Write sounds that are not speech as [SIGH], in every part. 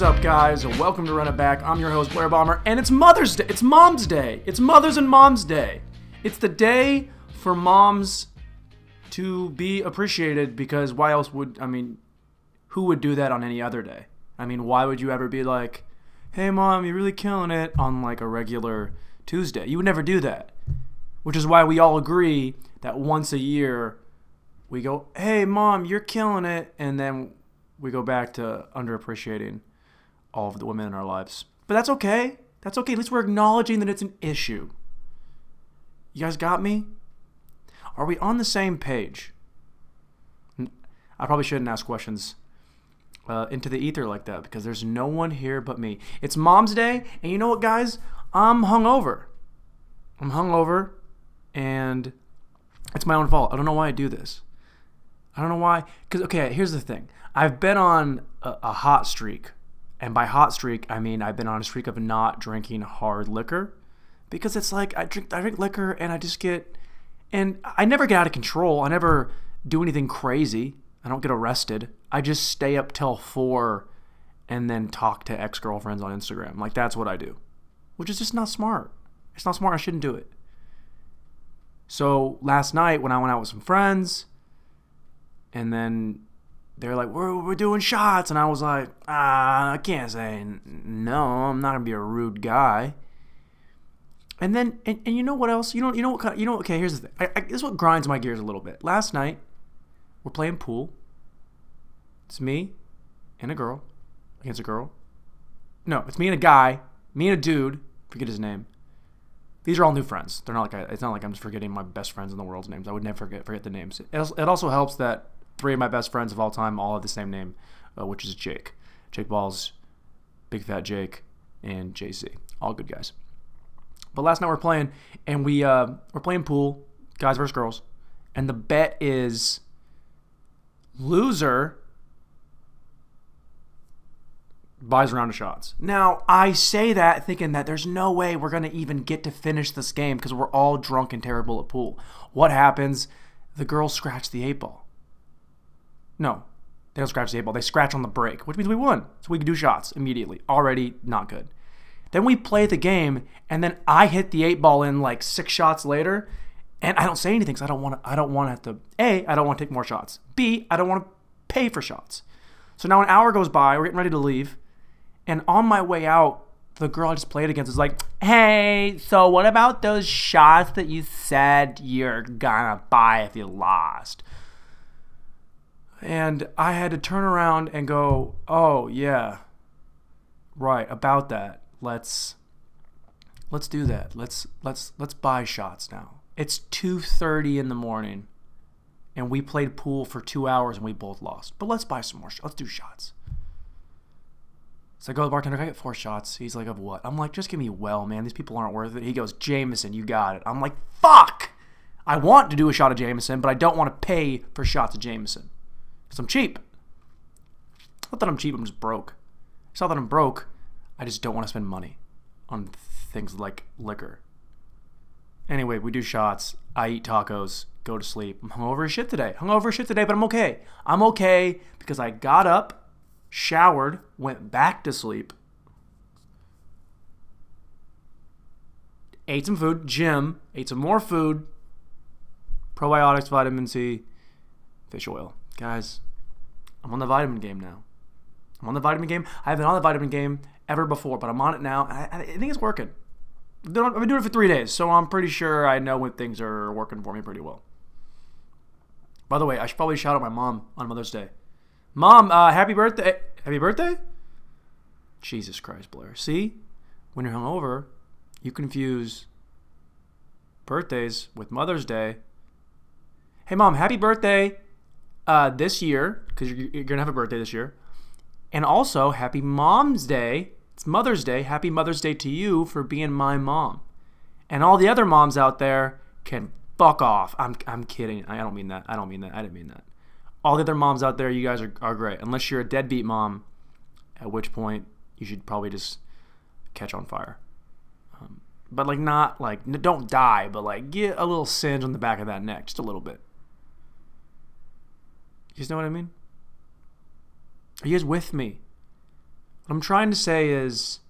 What's up, guys? Welcome to Run It Back. I'm your host, Blair Bomber, and it's Mother's Day. It's Mom's Day. It's Mothers and Moms Day. It's the day for moms to be appreciated because why else would, I mean, who would do that on any other day? I mean, why would you ever be like, hey, mom, you're really killing it on like a regular Tuesday? You would never do that. Which is why we all agree that once a year we go, hey, mom, you're killing it. And then we go back to underappreciating all of the women in our lives. But that's okay. That's okay. At least we're acknowledging that it's an issue. You guys got me? Are we on the same page? I probably shouldn't ask questions uh, into the ether like that because there's no one here but me. It's Mom's Day, and you know what, guys? I'm hungover. I'm hungover, and it's my own fault. I don't know why I do this. I don't know why. Because, okay, here's the thing I've been on a, a hot streak. And by hot streak, I mean I've been on a streak of not drinking hard liquor because it's like I drink I drink liquor and I just get and I never get out of control. I never do anything crazy. I don't get arrested. I just stay up till 4 and then talk to ex-girlfriends on Instagram. Like that's what I do. Which is just not smart. It's not smart. I shouldn't do it. So last night when I went out with some friends and then they're like, we're, we're doing shots. And I was like, ah, I can't say no. I'm not going to be a rude guy. And then, and, and you know what else? You know, you know what you know, okay, here's the thing. I, I, this is what grinds my gears a little bit. Last night, we're playing pool. It's me and a girl against a girl. No, it's me and a guy, me and a dude, forget his name. These are all new friends. They're not like I, it's not like I'm just forgetting my best friends in the world's names. I would never forget forget the names. It, it also helps that three of my best friends of all time all have the same name, uh, which is Jake. Jake Balls, Big Fat Jake, and JC. All good guys. But last night we're playing, and we uh, we're playing pool, guys versus girls, and the bet is loser buys a round of shots. Now, I say that thinking that there's no way we're going to even get to finish this game because we're all drunk and terrible at pool. What happens? The girls scratch the eight ball. No, they don't scratch the eight ball. They scratch on the break, which means we won. So we can do shots immediately. Already not good. Then we play the game, and then I hit the eight ball in like six shots later, and I don't say anything because I don't want to. I don't want to have to. A, I don't want to take more shots. B, I don't want to pay for shots. So now an hour goes by. We're getting ready to leave, and on my way out, the girl I just played against is like, "Hey, so what about those shots that you said you're gonna buy if you lost?" And I had to turn around and go, "Oh yeah, right about that. Let's let's do that. Let's let's let's buy shots now. It's 2:30 in the morning, and we played pool for two hours and we both lost. But let's buy some more. Shots. Let's do shots." So I go to the bartender, I get four shots. He's like, of what? I'm like, just give me well, man. These people aren't worth it. He goes, Jameson, you got it. I'm like, fuck! I want to do a shot of Jameson, but I don't want to pay for shots of Jameson. Because I'm cheap. Not that I'm cheap, I'm just broke. It's not that I'm broke, I just don't want to spend money on things like liquor. Anyway, we do shots. I eat tacos, go to sleep. I'm hungover as shit today. Hungover as shit today, but I'm okay. I'm okay because I got up showered, went back to sleep, ate some food, gym, ate some more food, probiotics, vitamin C, fish oil. Guys, I'm on the vitamin game now. I'm on the vitamin game. I haven't on the vitamin game ever before, but I'm on it now. I, I think it's working. I've been doing it for three days, so I'm pretty sure I know when things are working for me pretty well. By the way, I should probably shout out my mom on Mother's Day. Mom, uh, happy birthday. Happy birthday? Jesus Christ, Blair. See? When you're hungover, you confuse birthdays with Mother's Day. Hey, Mom, happy birthday uh, this year, because you're, you're to have a birthday this year. And also, happy Mom's Day. It's Mother's Day. Happy Mother's Day to you for being my mom. And all the other moms out there can fuck off. I'm, I'm kidding. I don't mean that. I don't mean that. I didn't mean that all the other moms out there, you guys are, are great. Unless you're a deadbeat mom, at which point you should probably just catch on fire. Um, but like not like don't die, but like get a little singe on the back of that neck, just a little bit. You know what I mean? You guys with me? What I'm trying to say is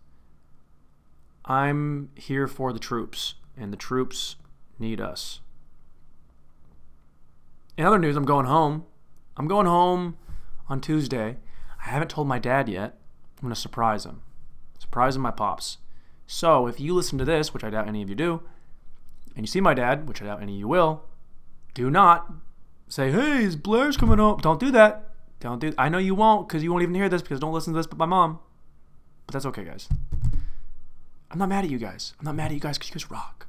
I'm here for the troops, and the troops need us. In other news, I'm going home. I'm going home on Tuesday. I haven't told my dad yet. I'm going to surprise him. Surprise him, my pops. So if you listen to this, which I doubt any of you do, and you see my dad, which I doubt any of you will, do not say, hey, is Blair's coming home. Don't do that. Don't do I know you won't because you won't even hear this because don't listen to this but my mom. But that's okay, guys. I'm not mad at you guys. I'm not mad at you guys because you guys rock.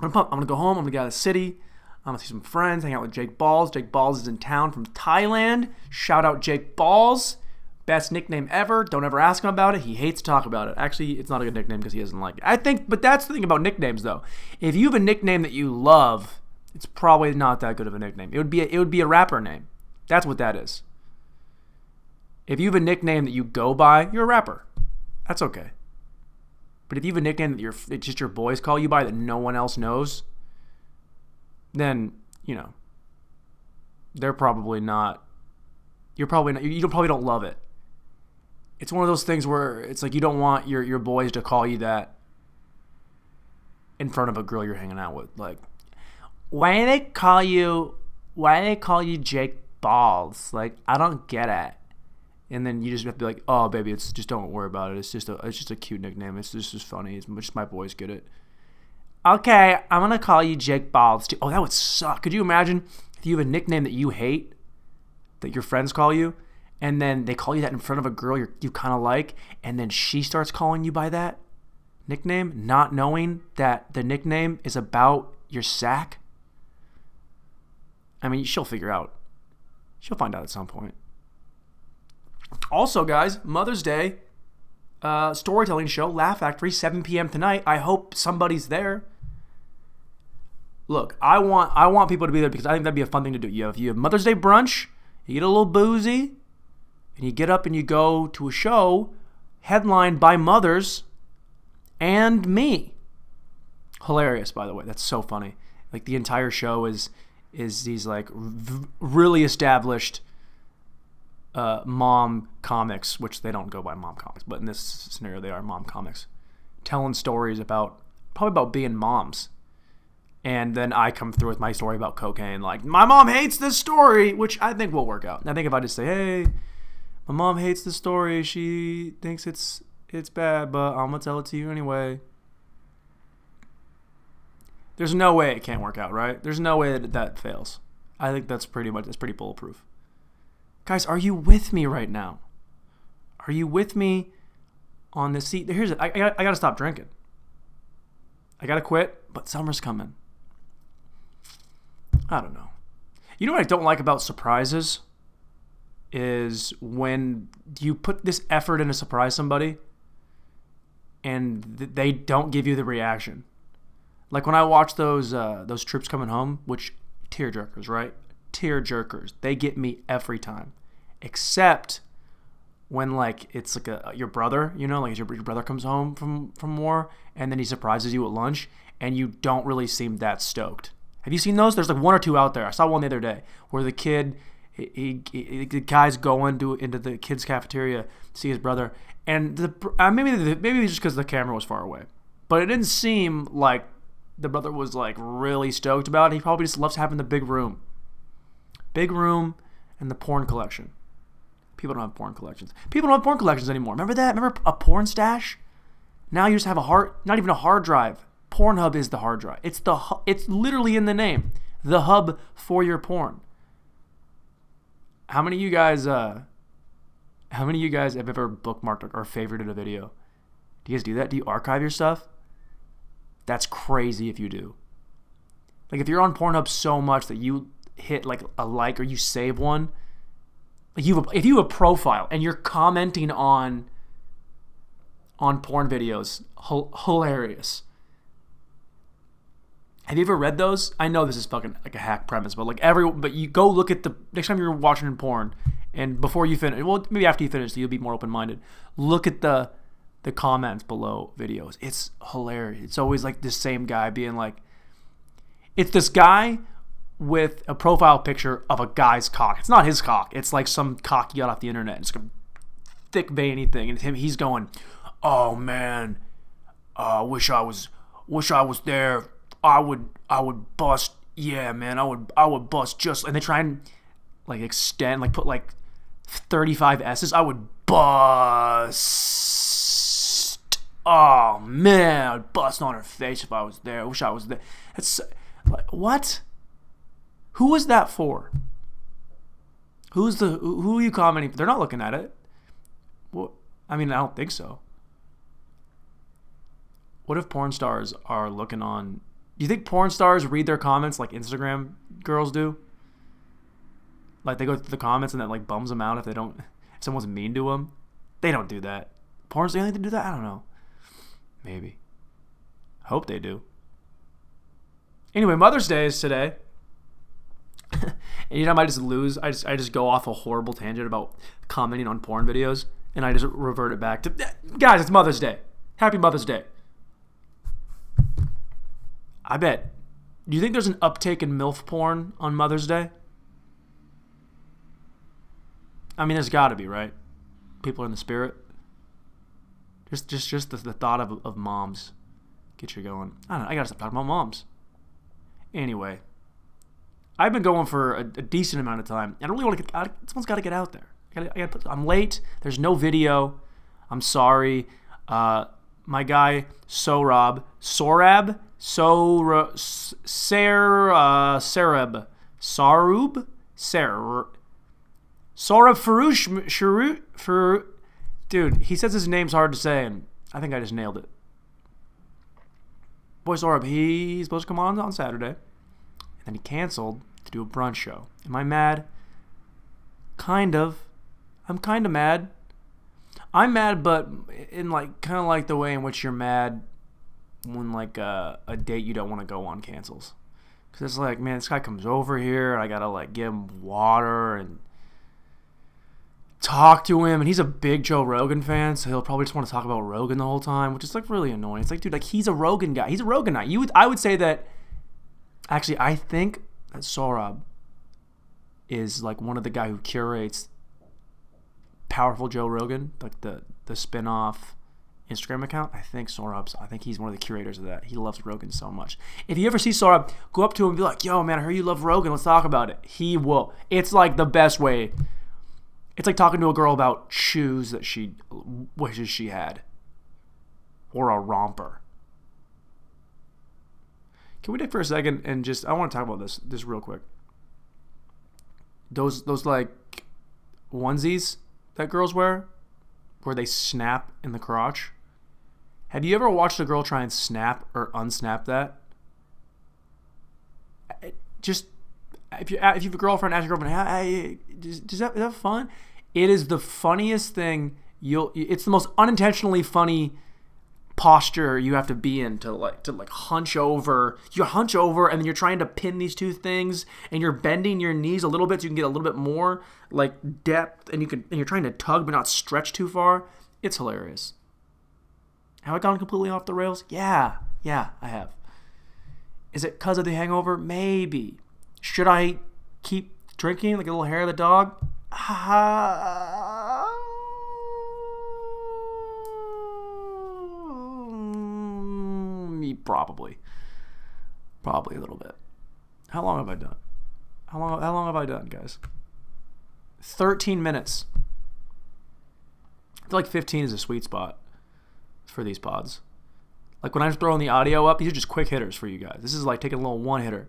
I'm gonna. I'm gonna go home. I'm gonna get out of the city. I'm gonna see some friends, hang out with Jake Balls. Jake Balls is in town from Thailand. Shout out Jake Balls. Best nickname ever. Don't ever ask him about it. He hates to talk about it. Actually, it's not a good nickname because he doesn't like it. I think, but that's the thing about nicknames though. If you have a nickname that you love, it's probably not that good of a nickname. It would be a, it would be a rapper name. That's what that is. If you have a nickname that you go by, you're a rapper. That's okay. But if you have a nickname that it's just your boys call you by that no one else knows, then you know they're probably not. You're probably not. You probably don't love it. It's one of those things where it's like you don't want your your boys to call you that in front of a girl you're hanging out with. Like, why do they call you? Why do they call you Jake Balls? Like, I don't get it and then you just have to be like, "Oh, baby, it's just don't worry about it. It's just a it's just a cute nickname. It's just, just funny. It's just my boys get it." Okay, I'm gonna call you Jake Balls. Too. Oh, that would suck. Could you imagine if you have a nickname that you hate, that your friends call you, and then they call you that in front of a girl you you kind of like, and then she starts calling you by that nickname, not knowing that the nickname is about your sack. I mean, she'll figure out. She'll find out at some point. Also, guys, Mother's Day uh, storytelling show, Laugh Factory, 7 p.m. tonight. I hope somebody's there. Look, I want I want people to be there because I think that'd be a fun thing to do. You have you have Mother's Day brunch, you get a little boozy, and you get up and you go to a show headlined by mothers and me. Hilarious, by the way. That's so funny. Like the entire show is is these like v- really established uh, mom comics, which they don't go by mom comics, but in this scenario they are mom comics, telling stories about probably about being moms. And then I come through with my story about cocaine, like my mom hates this story, which I think will work out. I think if I just say, "Hey, my mom hates the story. She thinks it's it's bad, but I'm gonna tell it to you anyway." There's no way it can't work out, right? There's no way that that fails. I think that's pretty much that's pretty bulletproof. Guys, are you with me right now? Are you with me on this seat? Here's it. I, I, I got to stop drinking. I got to quit, but summer's coming. I don't know. You know what I don't like about surprises? Is when you put this effort in to surprise somebody and th- they don't give you the reaction. Like when I watch those uh, those troops coming home, which tear jerkers, right? Tear jerkers. They get me every time except when like it's like a your brother, you know, like your, your brother comes home from from war and then he surprises you at lunch and you don't really seem that stoked. Have you seen those? There's like one or two out there. I saw one the other day where the kid, he, he, he the guy's going to into the kid's cafeteria to see his brother, and the uh, maybe the, maybe just because the camera was far away, but it didn't seem like the brother was like really stoked about it. He probably just loves having the big room, big room, and the porn collection. People don't have porn collections. People don't have porn collections anymore. Remember that? Remember a porn stash? Now you just have a hard, not even a hard drive. Pornhub is the hard drive. It's the it's literally in the name, the hub for your porn. How many of you guys uh how many of you guys have ever bookmarked or favorited a video? Do you guys do that? Do you archive your stuff? That's crazy if you do. Like if you're on Pornhub so much that you hit like a like or you save one, like you if you have a profile and you're commenting on on porn videos, h- hilarious. Have you ever read those? I know this is fucking like a hack premise, but like every but you go look at the next time you're watching porn and before you finish, well maybe after you finish, you'll be more open minded. Look at the the comments below videos. It's hilarious. It's always like the same guy being like, it's this guy with a profile picture of a guy's cock. It's not his cock. It's like some cock you got off the internet. It's like a thick veiny thing, and him he's going, "Oh man, I uh, wish I was, wish I was there. I would, I would bust. Yeah, man, I would, I would bust just." And they try and like extend, like put like 35 S's. I would bust. Oh man, I'd bust on her face if I was there. I wish I was there. It's like what? Who was that for? Who's the who are you commenting? They're not looking at it. Well, I mean, I don't think so. What if porn stars are looking on? Do you think porn stars read their comments like Instagram girls do? Like they go through the comments and that like bums them out if they don't, if someone's mean to them. They don't do that. Porn's the only thing to do that. I don't know. Maybe. Hope they do. Anyway, Mother's Day is today. [LAUGHS] and you know, I might just lose. I just I just go off a horrible tangent about commenting on porn videos, and I just revert it back to guys. It's Mother's Day. Happy Mother's Day. I bet. Do you think there's an uptake in MILF porn on Mother's Day? I mean, there's got to be, right? People are in the spirit. Just, just, just the, the thought of, of moms get you going. I don't know. I gotta stop talking about moms. Anyway, I've been going for a, a decent amount of time. I don't really want to get. I, someone's got to get out there. I I'm late. There's no video. I'm sorry. Uh, my guy Sorab, Sorab, Sor, Ser, uh, Sarab, Sarub, Ser, Sorab Farouche, Sharut, Farouche. Dude, he says his name's hard to say, and I think I just nailed it. Boy Sorab, he's supposed to come on on Saturday, and then he canceled to do a brunch show. Am I mad? Kind of. I'm kind of mad. I'm mad, but in like kind of like the way in which you're mad when like uh, a date you don't want to go on cancels. Cause it's like, man, this guy comes over here, I gotta like give him water and talk to him, and he's a big Joe Rogan fan, so he'll probably just want to talk about Rogan the whole time, which is like really annoying. It's like, dude, like he's a Rogan guy. He's a Rogan guy. You would, I would say that. Actually, I think that Sorab is like one of the guy who curates powerful Joe Rogan, like the the spin-off Instagram account. I think Sorab's. I think he's one of the curators of that. He loves Rogan so much. If you ever see Sorab, go up to him and be like, "Yo, man, I heard you love Rogan. Let's talk about it." He will. It's like the best way. It's like talking to a girl about shoes that she wishes she had, or a romper. Can we take for a second and just? I want to talk about this this real quick. Those those like onesies that girls wear, where they snap in the crotch. Have you ever watched a girl try and snap or unsnap that? Just if you if you have a girlfriend, ask your girlfriend, hey, does, does that is that fun? It is the funniest thing. You'll. It's the most unintentionally funny posture you have to be in to like to like hunch over. You hunch over and then you're trying to pin these two things and you're bending your knees a little bit so you can get a little bit more like depth and you can and you're trying to tug but not stretch too far. It's hilarious. Have I gone completely off the rails? Yeah, yeah, I have. Is it because of the hangover? Maybe. Should I keep drinking like a little hair of the dog? Uh, probably. Probably a little bit. How long have I done? How long? How long have I done, guys? Thirteen minutes. I feel like fifteen is a sweet spot for these pods. Like when I'm throwing the audio up, these are just quick hitters for you guys. This is like taking a little one hitter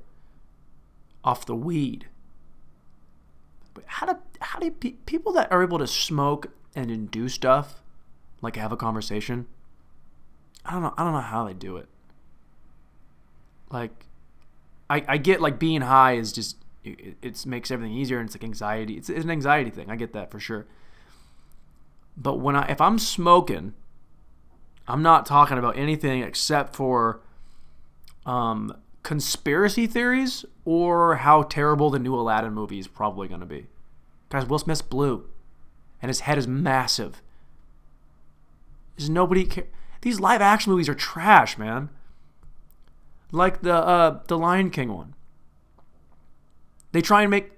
off the weed. But how do how do pe- people that are able to smoke and do stuff, like have a conversation? I don't know. I don't know how they do it. Like, I I get like being high is just it, it makes everything easier and it's like anxiety. It's, it's an anxiety thing. I get that for sure. But when I if I'm smoking I'm not talking about anything except for um, conspiracy theories or how terrible the new Aladdin movie is probably going to be. Guys, Will Smith's blue, and his head is massive. There's nobody care. These live action movies are trash, man. Like the uh, the Lion King one. They try and make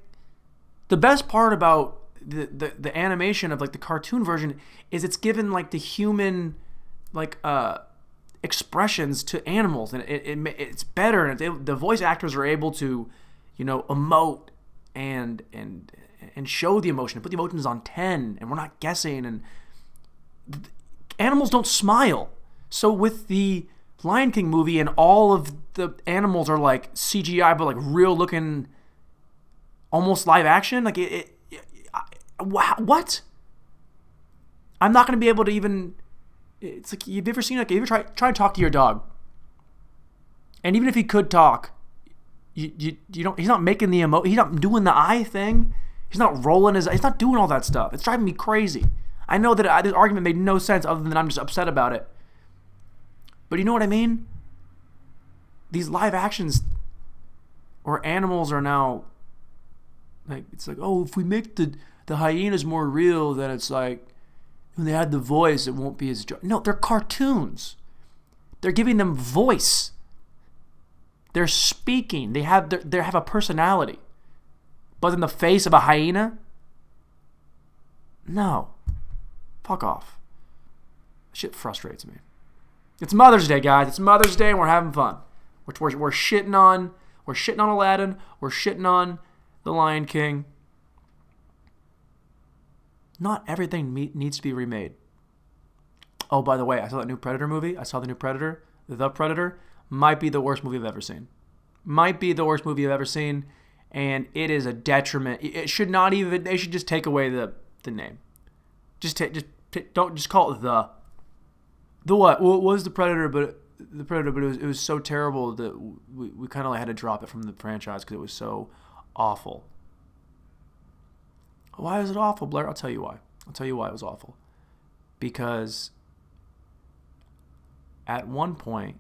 the best part about the, the the animation of like the cartoon version is it's given like the human like uh expressions to animals and it, it it's better and the voice actors are able to you know emote and and and show the emotion and put the emotions on 10 and we're not guessing and animals don't smile. So with the lion king movie and all of the animals are like cgi but like real looking almost live action like it, it, it what? I'm not going to be able to even it's like you've ever seen like you ever try try to talk to your dog. And even if he could talk you, you, you don't he's not making the emo he's not doing the eye thing he's not rolling his he's not doing all that stuff. It's driving me crazy. I know that I, this argument made no sense other than i'm just upset about it. But you know what i mean? These live actions or animals are now like it's like oh if we make the the hyenas more real then it's like when they had the voice it won't be as no they're cartoons. They're giving them voice. They're speaking. They have they have a personality. But in the face of a hyena? No. Fuck off. Shit frustrates me. It's Mother's Day, guys. It's Mother's Day and we're having fun. We're, we're, we're shitting on we're shitting on Aladdin. We're shitting on The Lion King. Not everything needs to be remade. Oh, by the way, I saw that new Predator movie. I saw the new Predator, The Predator might be the worst movie I've ever seen. Might be the worst movie I've ever seen, and it is a detriment. It should not even. They should just take away the the name. Just take. Just don't just call it the. The what? Well, it was the Predator, but the Predator, but it was it was so terrible that we, we kind of like had to drop it from the franchise because it was so awful. Why is it awful, Blair? I'll tell you why. I'll tell you why it was awful. Because at one point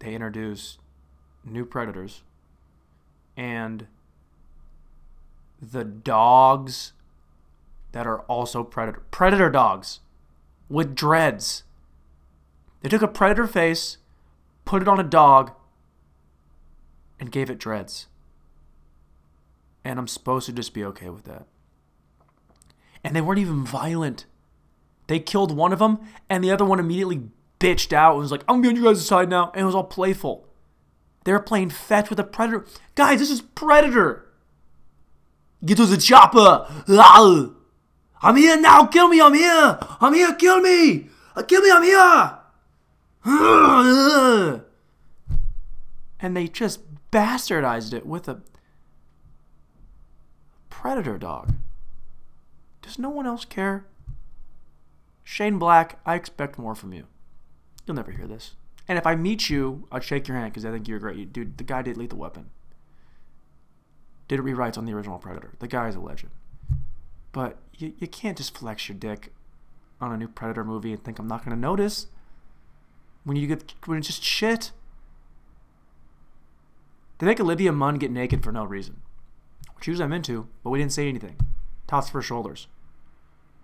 they introduce new predators and the dogs that are also predator predator dogs with dreads. They took a predator face, put it on a dog, and gave it dreads. And I'm supposed to just be okay with that. And they weren't even violent. They killed one of them, and the other one immediately bitched out and was like, I'm on you guys' side now. And it was all playful. They were playing fetch with a predator. Guys, this is Predator. Get to the chopper. I'm here now. Kill me. I'm here. I'm here. Kill me. Uh, kill me. I'm here. And they just bastardized it with a predator dog. Does no one else care? Shane Black, I expect more from you. You'll never hear this. And if I meet you, I'll shake your hand because I think you're great. Dude, the guy did Lethal Weapon. Did rewrites on the original Predator. The guy is a legend. But you, you can't just flex your dick on a new Predator movie and think I'm not going to notice when you get when it's just shit. They make Olivia Munn get naked for no reason, which usually I'm into, but we didn't say anything. Tops for shoulders.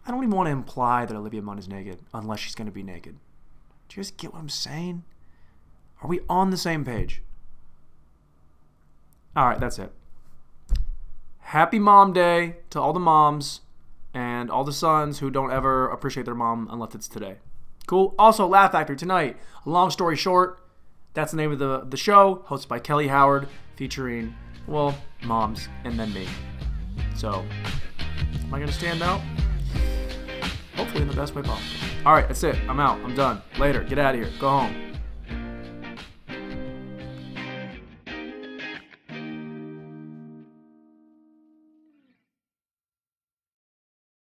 I don't even want to imply that Olivia Munn is naked unless she's going to be naked. Do you guys get what I'm saying? Are we on the same page? All right, that's it. Happy Mom Day to all the moms and all the sons who don't ever appreciate their mom unless it's today. Cool. Also, Laugh Factory tonight. Long story short, that's the name of the, the show, hosted by Kelly Howard, featuring, well, moms and then me. So, am I going to stand out? Hopefully, in the best way possible. All right, that's it. I'm out. I'm done. Later. Get out of here. Go home.